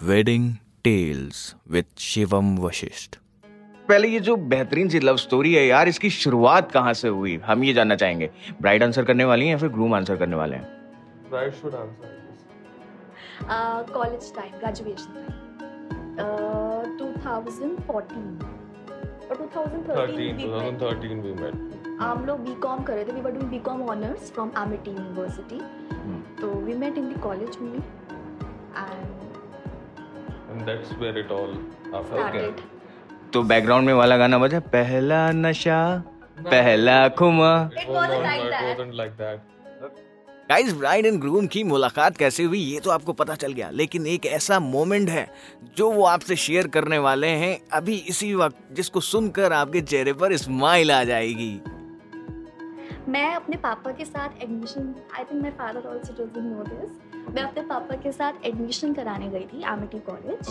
Wedding tales with Shivam Vashishtha पहले ये जो बेहतरीन सी लव स्टोरी है यार इसकी शुरुआत कहाँ से हुई? हम ये जानना चाहेंगे। ब्राइड आंसर करने वाली हैं या फिर ग्रूम आंसर करने वाले हैं? Bride should answer. College time graduation time 2014 और 2013 13, we met. 2013 we met. हम लोग बीकॉम कर रहे थे we were doing BCom honours from Amity university तो we met in the college में and Where it all after. Started तो background में वाला गाना बजा पहला नशा पहला खुमा. गाइस ब्राइड एंड ग्रूम की मुलाकात कैसे हुई ये तो आपको पता चल गया लेकिन एक ऐसा मोमेंट है जो वो आपसे शेयर करने वाले हैं अभी इसी वक्त जिसको सुनकर आपके चेहरे पर स्माइल आ जाएगी। मैं अपने पापा के साथ admission I think my father also doesn't know this मैं अपने पापा के साथ एडमिशन कराने गई थी आमिटी कॉलेज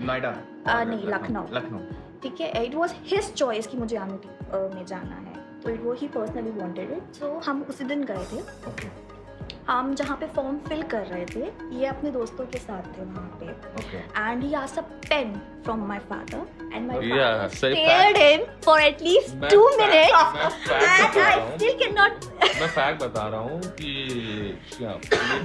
नोएडा. नहीं लखनऊ. लखनऊ. ठीक है? इट वॉज़ हिज चॉइस कि मुझे आमिटी में जाना है. तो इट वो ही पर्सनली वॉन्टेड इट सो हम उसी दिन गए थे. हम जहाँ पे फॉर्म फिल कर रहे थे ये अपने दोस्तों के साथ थे वहाँ पे। Okay and he asked a pen from my father and my Yeah, father say stared him for at least मैं two fact- minutes. मैं हूँ। फैक्ट बता रहा हूँ कि ये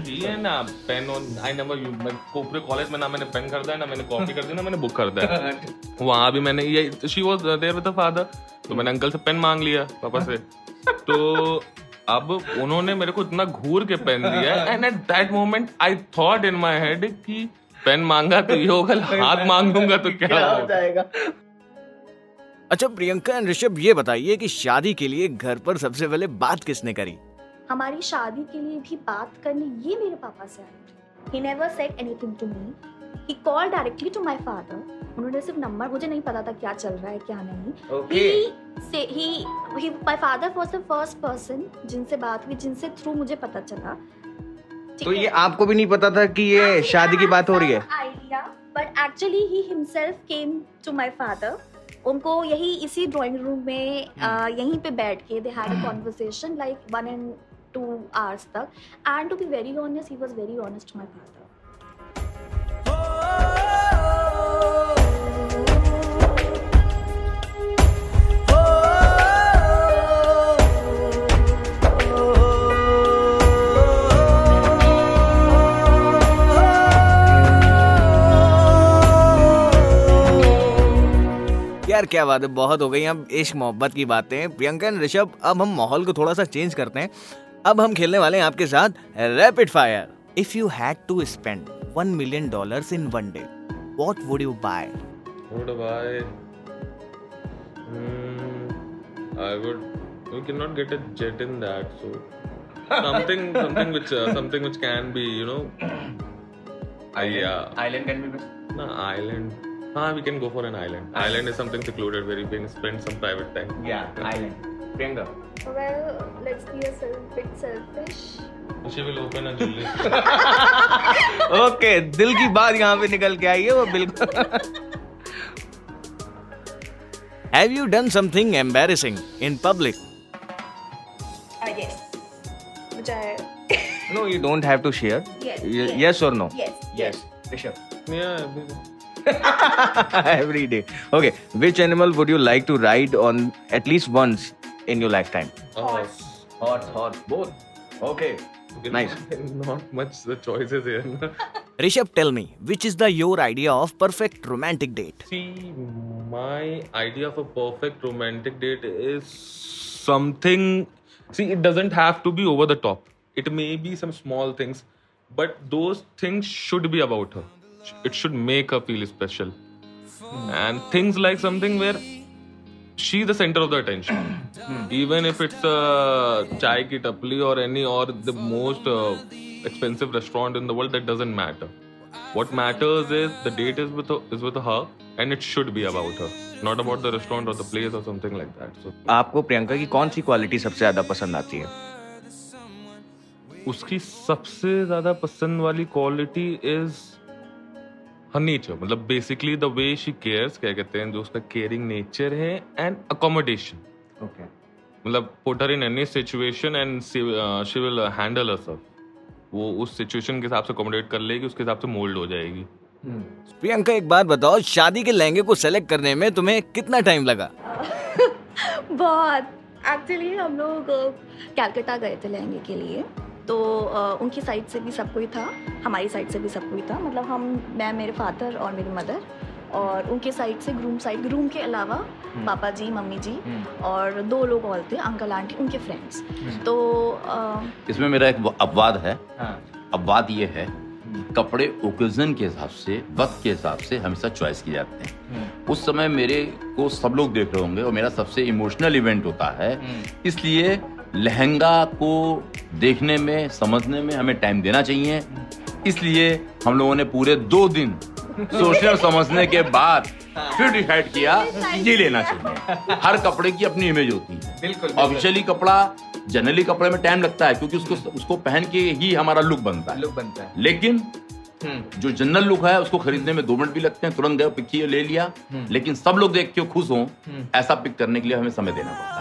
थी है ना पेन और आई नेवर यू मैं को- पूरे कॉलेज में ना मैंने पेन खरीदा है ना मैंने कॉपी खरीदी ना मैंने बुक खरीदा है वहाँ भी मैंने ये she was there with the father तो मैंने अंकल से पेन मांग लिया पापा से। तो अब उन्होंने मेरे को इतना घूर के पेन दिया and at that moment I thought in my head कि पेन मांगा तो ये होगा हाथ मांग लूँगा तो क्या होगा? जाएगा? अच्छा प्रियंका एंड ऋषभ ये बताइए कि शादी के लिए घर पर सबसे पहले बात किसने करी? हमारी शादी के लिए भी बात करने ये मेरे पापा से आई थी he never said anything to me he call directly to my father उन्होंने सिर्फ़ नंबर मुझे नहीं पता था क्या चल रहा है क्या नहीं। He say he he my father was the first जिनसे बात हुई जिनसे थ्रू मुझे पता चला। तो ये आपको भी नहीं पता था कि ये शादी की बात हो रही है? Idea but actually he himself came to my father उनको यही इसी ड्राइंग रूम में अ, यहीं पे बैठ के they had a conversation like one and two hours तक। And to be very honest he was very honest to my father यार क्या बात है बहुत हो गई अब इश्क मोहब्बत की बातें प्रियंका एंड ऋषभ अब हम माहौल को थोड़ा सा चेंज करते हैं अब हम खेलने वाले हैं आपके साथ rapid fire if you had to spend one million dollars in one day what would you buy What do I? Hmm, I would. We cannot get a jet in that, so something, something which, uh, something which can be, you know. Uh, yeah. Island can be best No, island. Ah, we can go for an island. Island is something secluded where you can spend some private time. या island Priyanka well let's be a self, bit selfish She will open a jewelry. Okay दिल की बात यहाँ पे निकल के आई है वो बिल्कुल have you done something embarrassing in public uh, yes मुझे no you don't have to share Yes, yes. Yes और no yes yes Rishabh yeah. everything. Every day. Okay. Which animal would you like to ride on at least once in your lifetime? Horse. Horse, horse. Both. Okay. Nice. Not much the choices here. Rishabh, tell me, which is the your idea of perfect romantic date? See, my idea of a perfect romantic date is something. See, it doesn't have to be over the top. It may be some small things, but those things should be about her. It should make her feel special. And things like something where she's the center of the attention. Even if it's a chai ki tapli or any or the most uh, expensive restaurant in the world, that doesn't matter. What matters is the date is with her, is with her, and it should be about her, not about the restaurant or the place or something like that. So आपको प्रियंका की कौन सी quality सबसे ज़्यादा पसंद आती है उसकी सबसे ज़्यादा पसंद वाली क्वालिटी इज़ हर नेचर मतलब basically the way she cares क्या कहते हैं जो उसका केयरिंग नेचर है एंड अकोमोडेशन ओके मतलब put her in any situation and she will handle her सब वो उस सिचुएशन के हिसाब से अकोमोडेट कर लेगी उसके हिसाब से मोल्ड हो जाएगी. प्रियंका एक बात बताओ शादी के लहंगे को सेलेक्ट करने में तुम्हें कितना टाइम लगा? बहुत. एक्चुअली हम लोग कैलकाटा गए थे लहंगे के लिए. तो उनकी साइड से भी सब कोई था हमारी साइड से भी सब कोई था मतलब हम मैं मेरे फादर और मेरी मदर और उनके साइड से ग्रूम साइड ग्रूम के अलावा पापा जी मम्मी जी और दो लोग और थे अंकल आंटी उनके फ्रेंड्स तो uh, इसमें मेरा एक अपवाद है। अपवाद ये है कपड़े ओकेजन के हिसाब से वक्त के हिसाब से हमेशा चॉइस किए जाते हैं। उस समय मेरे को सब लोग देख रहे होंगे और मेरा सबसे इमोशनल इवेंट होता है। इसलिए लहंगा को देखने में समझने में हमें टाइम देना चाहिए। इसलिए हम लोगों ने पूरे दो दिन सोचने और समझने के बाद फिर डिसाइड किया ये लेना चाहिए। हर कपड़े की अपनी इमेज होती है। बिल्कुल ऑफिशियली कपड़ा जनरली कपड़े में टाइम लगता है क्योंकि उसको उसको पहन के ही हमारा लुक बनता है। लुक बनता है। लेकिन जो जनरल लुक है उसको खरीदने में दो मिनट भी लगते हैं तुरंत गए पिक ले लिया। लेकिन सब लोग देख के खुश हों ऐसा पिक करने के लिए हमें समय देना पड़ता है।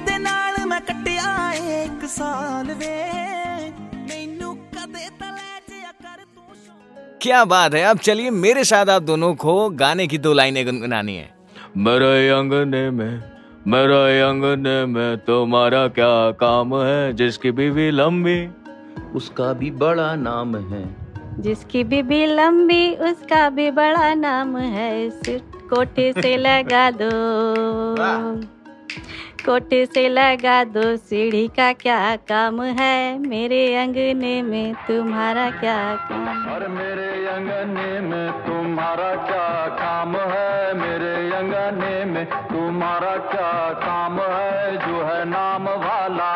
ਦੇ ਨਾਲ ਮੈਂ ਕੱਟਿਆ ਏ ਇੱਕ ਸਾਲ ਵੇ ਮੈਨੂੰ ਕਦੇ ਤਲੇ ਜਿਆ ਕਰ ਤੂੰ ਸ਼ੌਂਕ क्या बात है अब चलिए मेरे साथ आप दोनों को गाने की दो लाइनें गुनगुनानी है मेरे अंगने में मेरे अंगने में तुम्हारा क्या काम है जिसकी बीवी लंबी उसका भी बड़ा नाम है जिसकी बीबी लंबी उसका भी बड़ा नाम है सिर कोठे से लगा दो कोठे से लगा दो सीढ़ी का क्या काम है? मेरे अंगने में तुम्हारा क्या काम है? और मेरे अंगने में तुम्हारा क्या काम है? मेरे अंगने में तुम्हारा क्या काम है? जो है नाम वाला।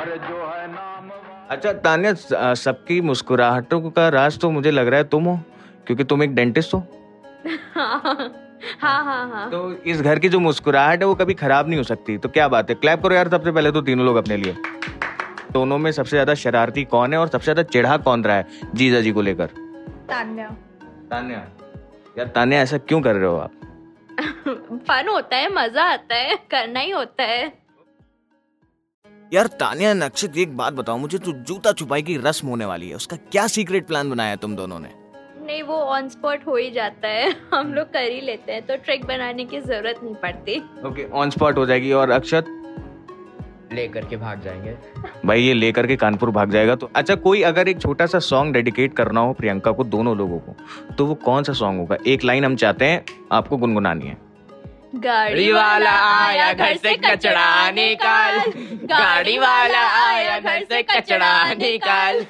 अरे जो है नाम अच्छा तान्या सबकी मुस्कुराहटों का राज तो मुझे लग रहा है तुम हो क्योंकि तुम एक डेंटिस्ट हो। हाँ। हाँ हाँ तो इस घर की जो मुस्कुराहट है वो कभी खराब नहीं हो सकती। तो क्या बात है? क्लैप करो यार सबसे पहले तो तीनों लोग अपने लिए। दोनों में सबसे ज़्यादा शरारती कौन है और सबसे ज़्यादा चिढ़ा कौन रहा है? जीजा जी को लेकर। तान्या। तान्या। यार तान्या ऐसा क्यों कर रहे हो आप? फन होता है मज़ा आता है करना ही होता है। यार तानिया नक्षित एक बात बताओ मुझे तो जूता छुपाई की रस्म होने वाली है। उसका क्या सीक्रेट प्लान बनाया तुम दोनों ने? नहीं वो ऑन स्पॉट हो ही जाता है। हम लोग कर ही लेते हैं तो ट्रिक बनाने की ज़रूरत नहीं पड़ती। ओके ऑन स्पॉट हो जाएगी और अक्षत? लेकर के भाग जाएँगे। भाई ये लेकर के कानपुर भाग जाएगा तो अच्छा कोई अगर एक छोटा सा सॉन्ग डेडिकेट करना हो प्रियंका को दोनों लोगों को तो वो कौन सा सॉन्ग होगा? एक लाइन हम चाहते हैं आपको गुनगुनानी है। गाड़ी वाला आया घर से कचड़ा निकाल। गाड़ी वाला आया घर से कचड़ा निकाल।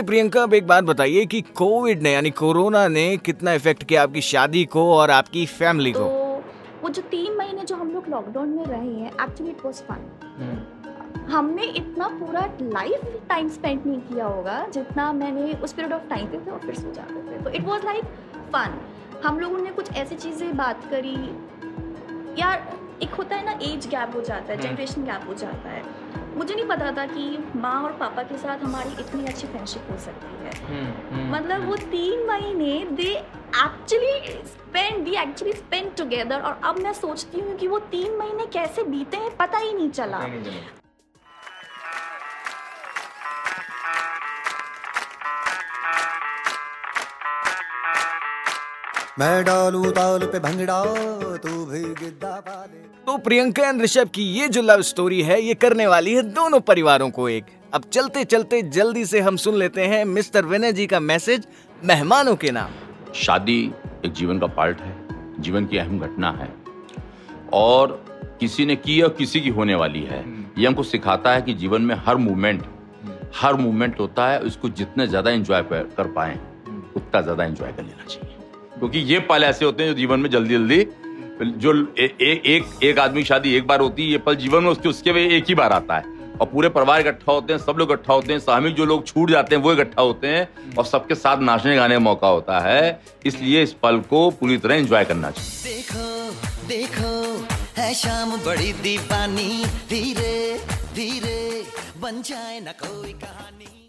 ओके प्रियंका अब एक बात बताइए कि कोविड ने यानी कोरोना ने कितना इफ़ेक्ट किया आपकी शादी को और आपकी फैमिली तो को वो जो तीन महीने जो हम लोग लॉकडाउन में रहे हैं एक्चुअली इट वाज फन हमने इतना पूरा लाइफ टाइम स्पेंड नहीं किया होगा जितना मैंने उस पीरियड ऑफ़ टाइम पे थे और फिर सो जाते थे तो इट वाज लाइक फन हम लोगों ने कुछ ऐसी चीज़ें बात करी। यार एक होता है ना एज गैप हो जाता है जनरेशन गैप हो जाता है। मुझे नहीं पता था कि माँ और पापा के साथ हमारी इतनी अच्छी फ्रेंडशिप हो सकती है। मतलब वो तीन महीने they actually spend the actually spend together और अब मैं सोचती हूँ कि वो तीन महीने कैसे बीते हैं पता ही नहीं चला। मैं डालू ताल पे भंगड़ा तू भी गिद्दा पा दे तो प्रियंका एंड ऋषभ की ये जो लव स्टोरी है ये करने वाली है दोनों परिवारों को एक। अब चलते चलते जल्दी से हम सुन लेते हैं मिस्टर विनय जी का मैसेज मेहमानों के नाम। शादी एक जीवन का पार्ट है जीवन की अहम घटना है। और किसी ने की और किसी की होने वाली है ये हमको सिखाता है कि जीवन में हर मूवमेंट हर मूवमेंट होता है उसको जितने ज़्यादा एंजॉय कर पाए उतना ज़्यादा एंजॉय कर लेना चाहिए। क्योंकि ये पल ऐसे होते हैं जो जीवन में जल्दी जल्दी जो ए, ए, एक एक आदमी शादी एक बार होती है ये पल जीवन में उसके उसके वे एक ही बार आता है। और पूरे परिवार इकट्ठा होते हैं सब लोग इकट्ठा होते हैं सामूहिक जो लोग छूट जाते हैं वो इकट्ठा होते हैं और सबके साथ नाचने गाने का मौका होता है। इसलिए इस पल को पूरी तरह एंजॉय करना चाहिए। देखो देखो है शाम बड़ी दीवानी धीरे धीरे बन जाए ना कोई कहानी।